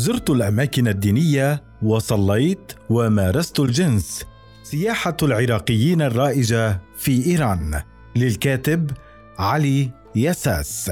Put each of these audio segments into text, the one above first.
زرت الأماكن الدينية وصليت ومارست الجنس. سياحة العراقيين الرائجة في إيران. للكاتب علي يساس.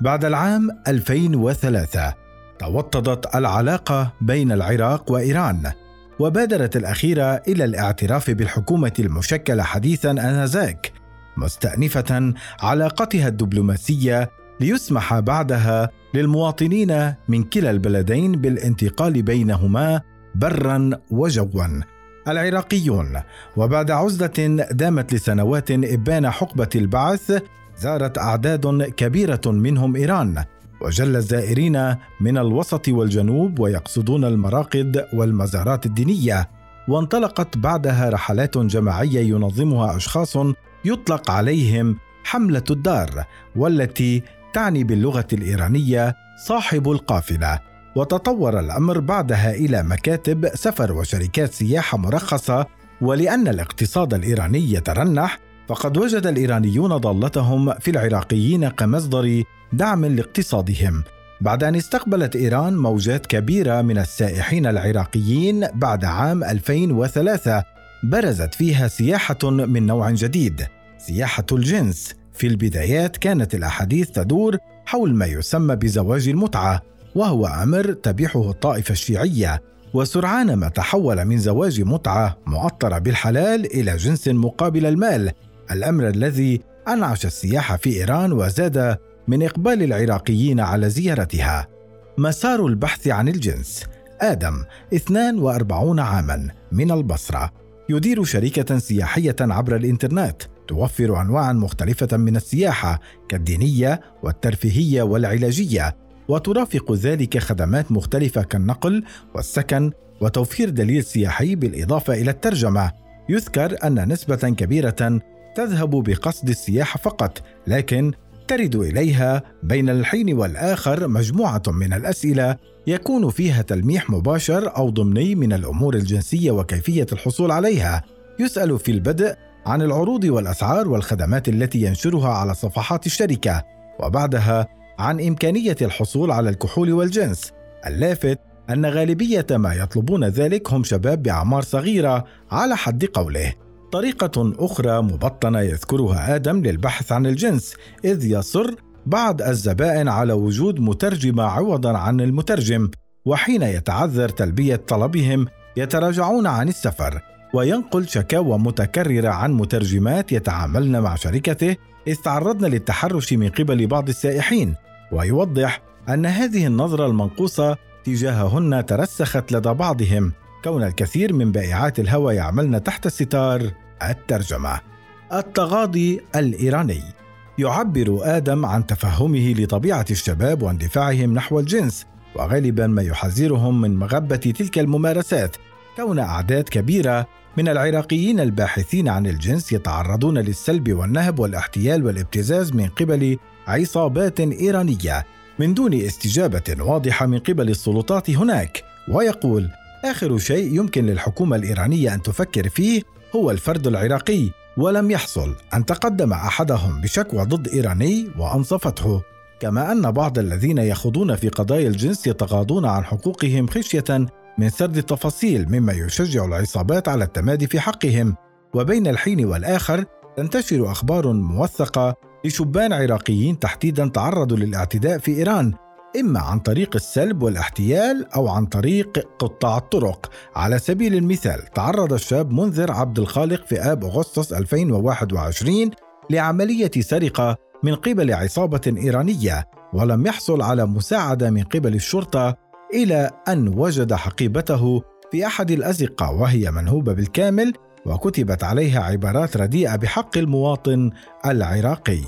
بعد العام 2003 توطدت العلاقة بين العراق وإيران وبادرت الأخيرة إلى الاعتراف بالحكومة المشكلة حديثا آنذاك مستأنفة علاقتها الدبلوماسية ليسمح بعدها للمواطنين من كلا البلدين بالانتقال بينهما برا وجوا. العراقيون وبعد عزلة دامت لسنوات إبان حقبة البعث زارت أعداد كبيرة منهم إيران وجل الزائرين من الوسط والجنوب ويقصدون المراقد والمزارات الدينية. وانطلقت بعدها رحلات جماعية ينظمها أشخاص يطلق عليهم حملة الدار والتي تعني باللغة الإيرانية صاحب القافلة وتطور الأمر بعدها إلى مكاتب سفر وشركات سياحة مرخصة ولأن الاقتصاد الإيراني يترنح فقد وجد الإيرانيون ضالتهم في العراقيين كمصدر دعم لاقتصادهم بعد أن استقبلت إيران موجات كبيرة من السائحين العراقيين بعد عام 2003 برزت فيها سياحة من نوع جديد سياحة الجنس. في البدايات كانت الأحاديث تدور حول ما يسمى بزواج المتعة وهو أمر تبيحه الطائفة الشيعية وسرعان ما تحول من زواج متعة مؤطرة بالحلال إلى جنس مقابل المال الأمر الذي أنعش السياحه في إيران وزاد من إقبال العراقيين على زيارتها. مسار البحث عن الجنس آدم 42 عاما من البصرة يدير شركة سياحية عبر الإنترنت. توفر انواعا مختلفة من السياحة كالدينية والترفيهية والعلاجية وترافق ذلك خدمات مختلفة كالنقل والسكن وتوفير دليل سياحي بالإضافة إلى الترجمة. يذكر أن نسبة كبيرة تذهب بقصد السياحة فقط لكن ترد إليها بين الحين والآخر مجموعة من الأسئلة يكون فيها تلميح مباشر أو ضمني من الأمور الجنسية وكيفية الحصول عليها. يسأل في البدء عن العروض والأسعار والخدمات التي ينشرها على صفحات الشركة وبعدها عن إمكانية الحصول على الكحول والجنس. اللافت أن غالبية ما يطلبون ذلك هم شباب بأعمار صغيرة على حد قوله. طريقة أخرى مبطنة يذكرها آدم للبحث عن الجنس إذ يصر بعض الزبائن على وجود مترجمة عوضا عن المترجم وحين يتعذر تلبية طلبهم يتراجعون عن السفر. وينقل شكاوى متكررة عن مترجمات يتعاملن مع شركته إذ تعرضن للتحرش من قبل بعض السائحين ويوضح أن هذه النظرة المنقوصة تجاههن ترسخت لدى بعضهم كون الكثير من بائعات الهوى يعملن تحت ستار الترجمة. التغاضي الإيراني يعبر آدم عن تفهمه لطبيعة الشباب واندفاعهم نحو الجنس وغالبا ما يحذرهم من مغبة تلك الممارسات كون أعداد كبيرة من العراقيين الباحثين عن الجنس يتعرضون للسلب والنهب والاحتيال والابتزاز من قبل عصابات إيرانية. من دون استجابة واضحة من قبل السلطات هناك ويقول آخر شيء يمكن للحكومة الإيرانية أن تفكر فيه هو الفرد العراقي ولم يحصل أن تقدم أحدهم بشكوى ضد إيراني وأنصفته. كما أن بعض الذين يخوضون في قضايا الجنس يتغاضون عن حقوقهم خشية من سرد التفاصيل مما يشجع العصابات على التمادي في حقهم. وبين الحين والآخر تنتشر أخبار موثقة لشبان عراقيين تحديدا تعرضوا للاعتداء في إيران إما عن طريق السلب والاحتيال أو عن طريق قطاع الطرق. على سبيل المثال تعرض الشاب منذر عبد الخالق في آب أغسطس 2021 لعملية سرقة من قبل عصابة إيرانية ولم يحصل على مساعدة من قبل الشرطة إلى أن وجد حقيبته في أحد الأزقة وهي منهوبة بالكامل وكتبت عليها عبارات رديئة بحق المواطن العراقي.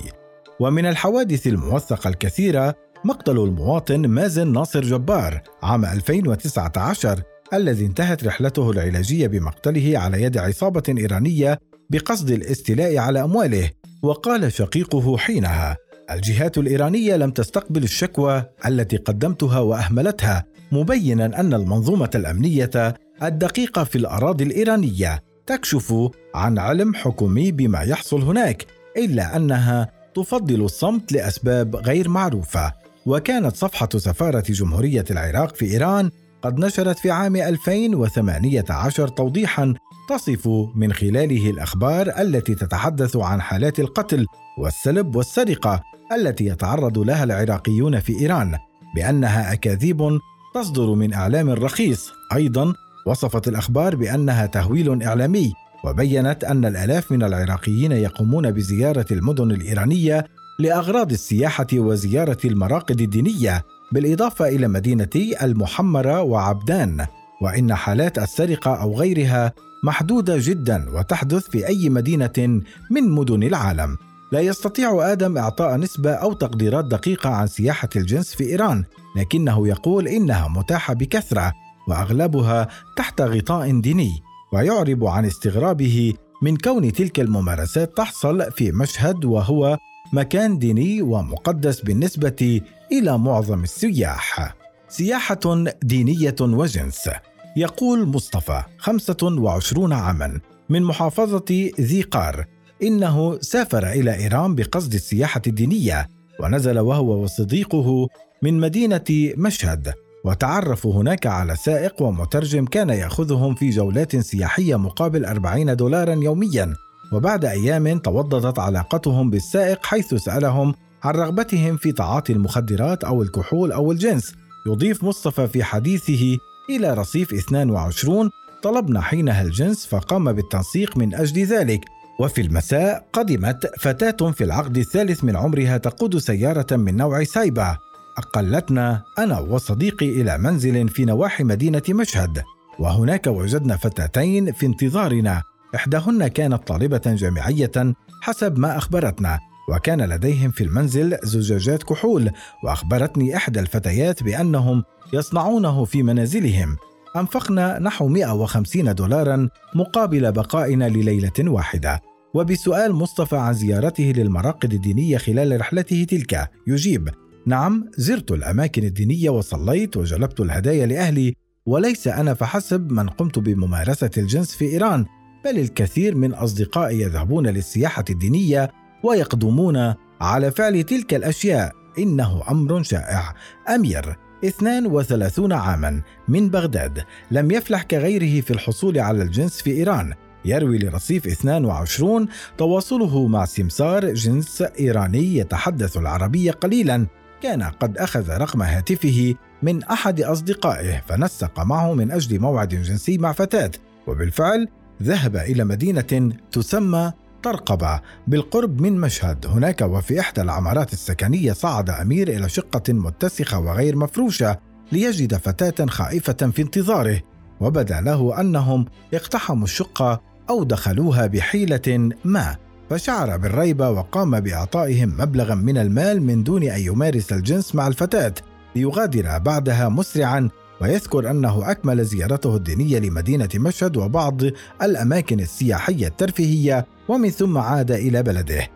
ومن الحوادث الموثقة الكثيرة مقتل المواطن مازن ناصر جبار عام 2019 الذي انتهت رحلته العلاجية بمقتله على يد عصابة إيرانية بقصد الاستيلاء على أمواله وقال شقيقه حينها الجهات الإيرانية لم تستقبل الشكوى التي قدمتها وأهملتها مبينا أن المنظومة الأمنية الدقيقة في الأراضي الإيرانية تكشف عن علم حكومي بما يحصل هناك إلا أنها تفضل الصمت لأسباب غير معروفة. وكانت صفحة سفارة جمهورية العراق في إيران قد نشرت في عام 2018 توضيحا تصف من خلاله الأخبار التي تتحدث عن حالات القتل والسلب والسرقة التي يتعرض لها العراقيون في إيران بأنها أكاذيب تصدر من إعلام رخيص. أيضا وصفت الأخبار بأنها تهويل إعلامي وبينت أن الآلاف من العراقيين يقومون بزيارة المدن الإيرانية لأغراض السياحة وزيارة المراقد الدينية بالإضافة إلى مدينتي المحمرة وعبدان. وإن حالات السرقة أو غيرها محدودة جدا وتحدث في أي مدينة من مدن العالم. لا يستطيع آدم إعطاء نسبة أو تقديرات دقيقة عن سياحة الجنس في إيران لكنه يقول إنها متاحة بكثرة وأغلبها تحت غطاء ديني ويعرب عن استغرابه من كون تلك الممارسات تحصل في مشهد وهو مكان ديني ومقدس بالنسبة إلى معظم السياح. سياحة دينية وجنس يقول مصطفى 25 عاما من محافظة ذي قار إنه سافر إلى إيران بقصد السياحة الدينية ونزل وهو وصديقه من مدينة مشهد وتعرفوا هناك على سائق ومترجم كان يأخذهم في جولات سياحية مقابل 40 دولارا يوميا وبعد أيام توضدت علاقتهم بالسائق حيث سألهم عن رغبتهم في تعاطي المخدرات أو الكحول أو الجنس. يضيف مصطفى في حديثه إلى رصيف 22 طلبنا حينها الجنس فقام بالتنسيق من أجل ذلك. وفي المساء قدمت فتاة في العقد الثالث من عمرها تقود سيارة من نوع سايبة أقلتنا أنا وصديقي إلى منزل في نواحي مدينة مشهد. وهناك وجدنا فتاتين في انتظارنا. إحداهن كانت طالبة جامعية حسب ما أخبرتنا وكان لديهم في المنزل زجاجات كحول وأخبرتني إحدى الفتيات بأنهم يصنعونه في منازلهم. أنفقنا نحو 150 دولارا مقابل بقائنا لليلة واحدة. وبسؤال مصطفى عن زيارته للمراقد الدينية خلال رحلته تلك. يجيب نعم زرت الأماكن الدينية وصليت وجلبت الهدايا لأهلي وليس أنا فحسب من قمت بممارسة الجنس في إيران بل الكثير من أصدقائي يذهبون للسياحة الدينية ويقدمون على فعل تلك الأشياء. إنه أمر شائع. أمير 32 عاما من بغداد. لم يفلح كغيره في الحصول على الجنس في إيران. يروي لرصيف 22 تواصله مع سمسار جنس إيراني يتحدث العربية قليلا. كان قد أخذ رقم هاتفه من أحد أصدقائه فنسق معه من أجل موعد جنسي مع فتاة. وبالفعل ذهب إلى مدينة تسمى طرقبة بالقرب من مشهد. هناك وفي إحدى العمارات السكنية صعد أمير إلى شقة متسخة وغير مفروشة ليجد فتاة خائفة في انتظاره وبدأ له أنهم اقتحموا الشقة أو دخلوها بحيلة ما فشعر بالريبة وقام بإعطائهم مبلغا من المال من دون أن يمارس الجنس مع الفتاة ليغادر بعدها مسرعا ويذكر أنه أكمل زيارته الدينية لمدينة مشهد وبعض الأماكن السياحية الترفيهية ومن ثم عاد إلى بلده.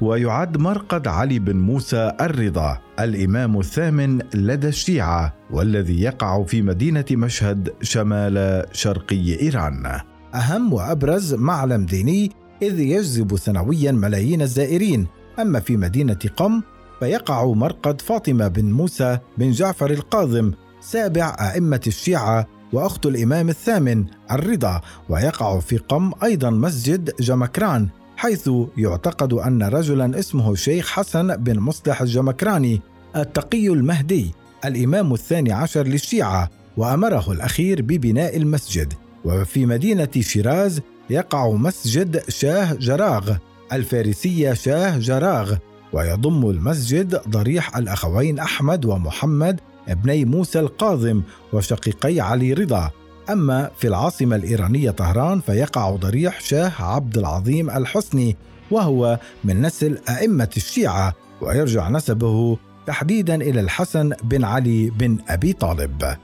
ويعد مرقد علي بن موسى الرضا الإمام الثامن لدى الشيعة والذي يقع في مدينة مشهد شمال شرقي إيران. أهم وأبرز معلم ديني إذ يجذب سنويا ملايين الزائرين. أما في مدينة قم فيقع مرقد فاطمة بن موسى بن جعفر القاظم سابع أئمة الشيعة وأخت الإمام الثامن الرضا ويقع في قم أيضا مسجد جمكران حيث يعتقد أن رجلا اسمه الشيخ حسن بن مصلح الجمكراني التقي المهدي الإمام الثاني عشر للشيعة وأمره الأخير ببناء المسجد. وفي مدينة شيراز يقع مسجد شاه جراغ الفارسية شاه جراغ ويضم المسجد ضريح الأخوين أحمد ومحمد ابني موسى القاظم وشقيقي علي رضا. أما في العاصمة الإيرانية طهران فيقع ضريح شاه عبد العظيم الحسني وهو من نسل أئمة الشيعة ويرجع نسبه تحديدا إلى الحسن بن علي بن أبي طالب.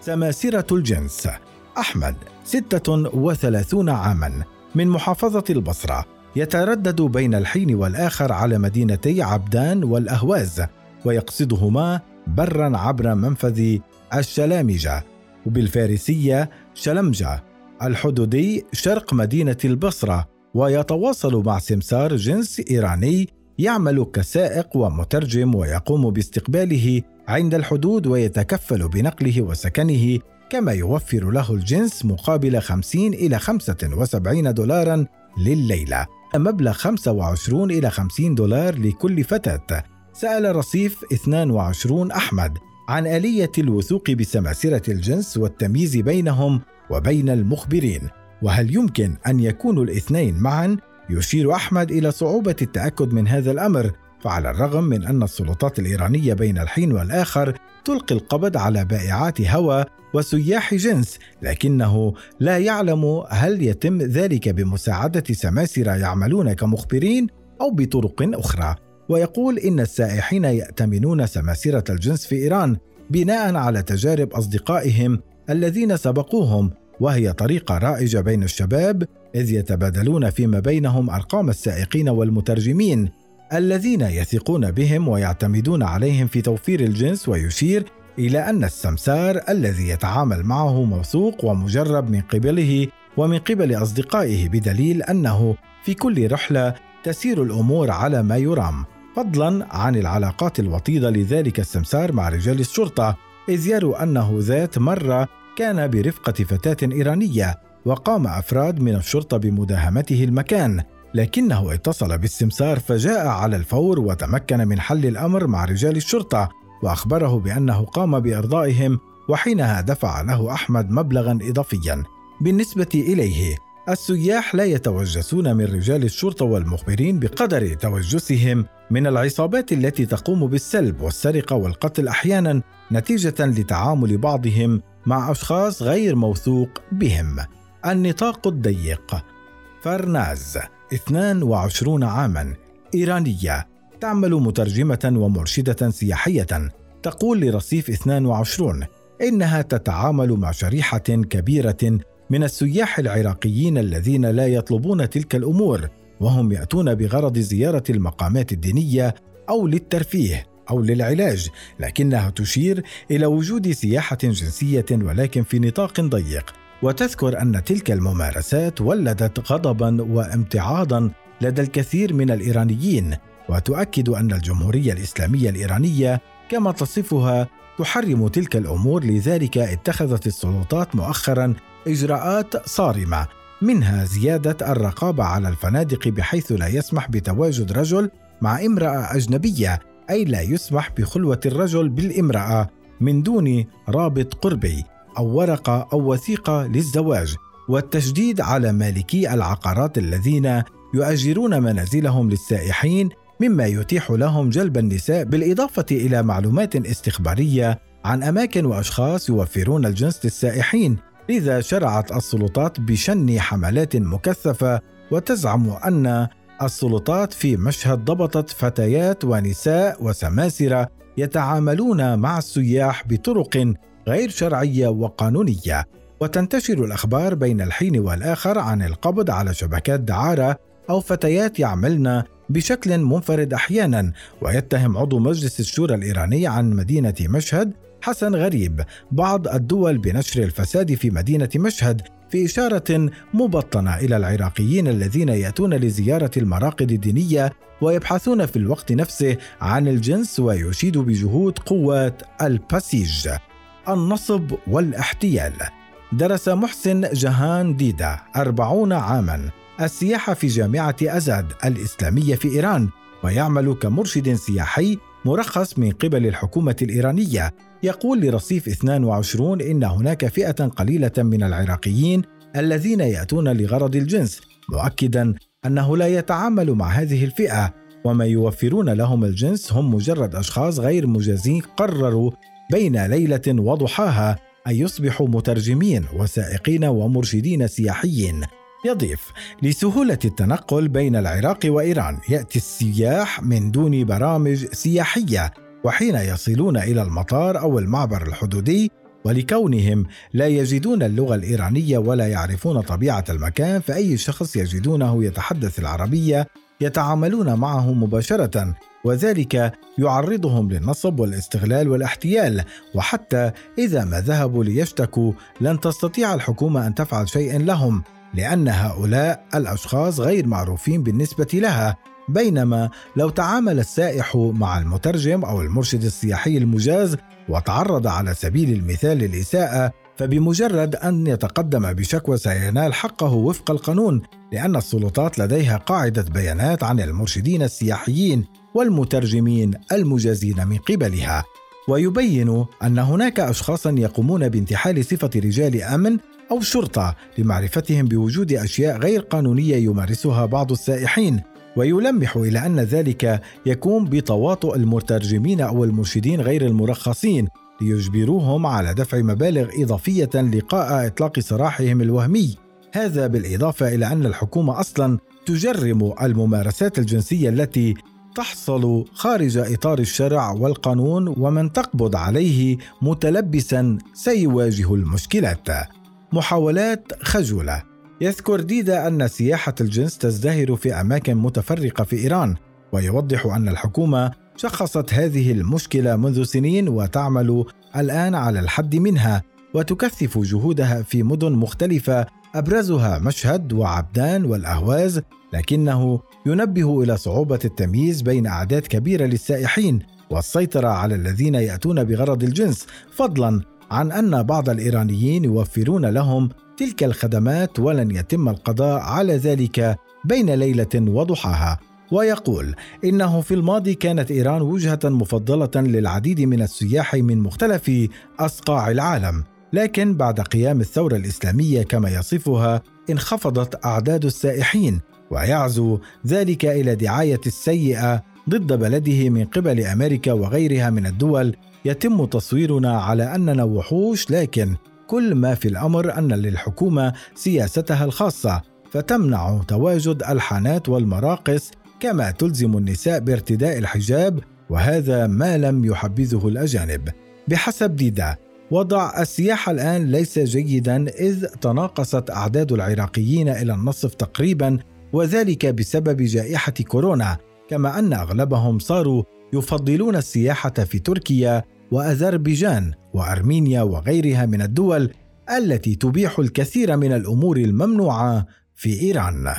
سماسرة الجنس. أحمد 36 عاما. من محافظة البصرة. يتردد بين الحين والآخر على مدينتي عبدان والأهواز ويقصدهما برا عبر منفذ الشلامجة وبالفارسية شلمجة الحدودي شرق مدينة البصرة ويتواصل مع سمسار جنس إيراني يعمل كسائق ومترجم ويقوم باستقباله عند الحدود ويتكفل بنقله وسكنه كما يوفر له الجنس مقابل 50 إلى 75 دولارا لليلة مبلغ 25 إلى 50 دولار لكل فتاة. سأل رصيف 22 أحمد عن آلية الوثوق بسماسرة الجنس والتمييز بينهم وبين المخبرين وهل يمكن أن يكونوا الاثنين معا؟ يشير أحمد إلى صعوبة التأكد من هذا الأمر فعلى الرغم من أن السلطات الإيرانية بين الحين والآخر تلقي القبض على بائعات هوى وسياح جنس لكنه لا يعلم هل يتم ذلك بمساعدة سماسرة يعملون كمخبرين أو بطرق أخرى ويقول إن السائحين يأتمنون سماسرة الجنس في إيران بناء على تجارب أصدقائهم الذين سبقوهم وهي طريقة رائجة بين الشباب إذ يتبادلون فيما بينهم أرقام السائقين والمترجمين الذين يثقون بهم ويعتمدون عليهم في توفير الجنس ويشير إلى أن السمسار الذي يتعامل معه موثوق ومجرب من قبله ومن قبل أصدقائه بدليل أنه في كل رحلة تسير الأمور على ما يرام. فضلا عن العلاقات الوطيدة لذلك السمسار مع رجال الشرطة إذ يروا أنه ذات مرة كان برفقة فتاة إيرانية وقام أفراد من الشرطة بمداهمته المكان لكنه اتصل بالسمسار فجاء على الفور وتمكن من حل الأمر مع رجال الشرطة وأخبره بأنه قام بإرضائهم وحينها دفع له أحمد مبلغا إضافيا بالنسبة إليه. السياح لا يتوجسون من رجال الشرطة والمخبرين بقدر توجسهم من العصابات التي تقوم بالسلب والسرقة والقتل أحيانا نتيجة لتعامل بعضهم مع أشخاص غير موثوق بهم. النطاق الضيق. فرناز 22 عاما. إيرانية تعمل مترجمة ومرشدة سياحية. تقول لرصيف 22 إنها تتعامل مع شريحة كبيرة من السياح العراقيين الذين لا يطلبون تلك الأمور وهم يأتون بغرض زيارة المقامات الدينية أو للترفيه أو للعلاج لكنها تشير إلى وجود سياحة جنسية ولكن في نطاق ضيق. وتذكر أن تلك الممارسات ولدت غضبا وامتعاضا لدى الكثير من الإيرانيين وتؤكد أن الجمهورية الإسلامية الإيرانية كما تصفها تحرم تلك الأمور لذلك اتخذت السلطات مؤخرا إجراءات صارمة. منها زيادة الرقابة على الفنادق بحيث لا يسمح بتواجد رجل مع امرأة أجنبية أي لا يسمح بخلوة الرجل بالامرأة من دون رابط قربي أو ورقة أو وثيقة للزواج. والتشديد على مالكي العقارات الذين يؤجرون منازلهم للسائحين مما يتيح لهم جلب النساء بالإضافة إلى معلومات استخبارية عن أماكن وأشخاص يوفرون الجنس للسائحين لذا شرعت السلطات بشن حملات مكثفة وتزعم أن السلطات في مشهد ضبطت فتيات ونساء وسماسرة يتعاملون مع السياح بطرق غير شرعية وقانونية. وتنتشر الأخبار بين الحين والآخر عن القبض على شبكات دعارة أو فتيات يعملن بشكل منفرد أحيانا ويتهم عضو مجلس الشورى الإيراني عن مدينة مشهد حسن غريب بعض الدول بنشر الفساد في مدينة مشهد في إشارة مبطنة إلى العراقيين الذين يأتون لزيارة المراقد الدينية ويبحثون في الوقت نفسه عن الجنس ويشيد بجهود قوات الباسيج. النصب والاحتيال. درس محسن جهان ديدا أربعون عاما. السياحة في جامعة أزاد الإسلامية في إيران ويعمل كمرشد سياحي مرخص من قبل الحكومة الإيرانية. يقول لرصيف 22 إن هناك فئة قليلة من العراقيين الذين يأتون لغرض الجنس مؤكدا أنه لا يتعامل مع هذه الفئة وما يوفرون لهم الجنس هم مجرد أشخاص غير مجازين قرروا بين ليلة وضحاها أن يصبحوا مترجمين وسائقين ومرشدين سياحيين. يضيف لسهولة التنقل بين العراق وإيران يأتي السياح من دون برامج سياحية وحين يصلون إلى المطار أو المعبر الحدودي ولكونهم لا يجدون اللغة الإيرانية ولا يعرفون طبيعة المكان فأي شخص يجدونه يتحدث العربية يتعاملون معه مباشرة وذلك يعرضهم للنصب والاستغلال والاحتيال وحتى إذا ما ذهبوا ليشتكوا لن تستطيع الحكومة أن تفعل شيئا لهم. لأن هؤلاء الأشخاص غير معروفين بالنسبة لها بينما لو تعامل السائح مع المترجم أو المرشد السياحي المجاز وتعرض على سبيل المثال للإساءة فبمجرد أن يتقدم بشكوى سينال حقه وفق القانون لأن السلطات لديها قاعدة بيانات عن المرشدين السياحيين والمترجمين المجازين من قبلها. ويبين أن هناك اشخاصا يقومون بانتحال صفة رجال أمن أو شرطة لمعرفتهم بوجود أشياء غير قانونية يمارسها بعض السائحين ويلمح إلى أن ذلك يكون بتواطؤ المترجمين أو المرشدين غير المرخصين ليجبروهم على دفع مبالغ إضافية لقاء إطلاق سراحهم الوهمي. هذا بالإضافة إلى أن الحكومة أصلا تجرم الممارسات الجنسية التي تحصل خارج إطار الشرع والقانون ومن تقبض عليه متلبسا سيواجه المشكلات. محاولات خجولة. يذكر ديدا أن سياحة الجنس تزدهر في أماكن متفرقة في إيران ويوضح أن الحكومة شخصت هذه المشكلة منذ سنين وتعمل الآن على الحد منها وتكثف جهودها في مدن مختلفة أبرزها مشهد وعبدان والأهواز لكنه ينبه إلى صعوبة التمييز بين أعداد كبيرة للسائحين والسيطرة على الذين يأتون بغرض الجنس فضلا عن أن بعض الإيرانيين يوفرون لهم تلك الخدمات ولن يتم القضاء على ذلك بين ليلة وضحاها. ويقول إنه في الماضي كانت إيران وجهة مفضلة للعديد من السياح من مختلف أصقاع العالم. لكن بعد قيام الثورة الإسلامية كما يصفها انخفضت أعداد السائحين. ويعزو ذلك إلى دعاية السيئة ضد بلده من قبل أمريكا وغيرها من الدول يتم تصويرنا على أننا وحوش لكن كل ما في الأمر أن للحكومة سياستها الخاصة فتمنع تواجد الحانات والمراقص كما تلزم النساء بارتداء الحجاب وهذا ما لم يحبذه الأجانب. بحسب ديدا وضع السياحه الآن ليس جيدا إذ تناقصت أعداد العراقيين إلى النصف تقريبا وذلك بسبب جائحة كورونا. كما أن أغلبهم صاروا يفضلون السياحة في تركيا وأذربيجان وأرمينيا وغيرها من الدول التي تبيح الكثير من الأمور الممنوعة في إيران.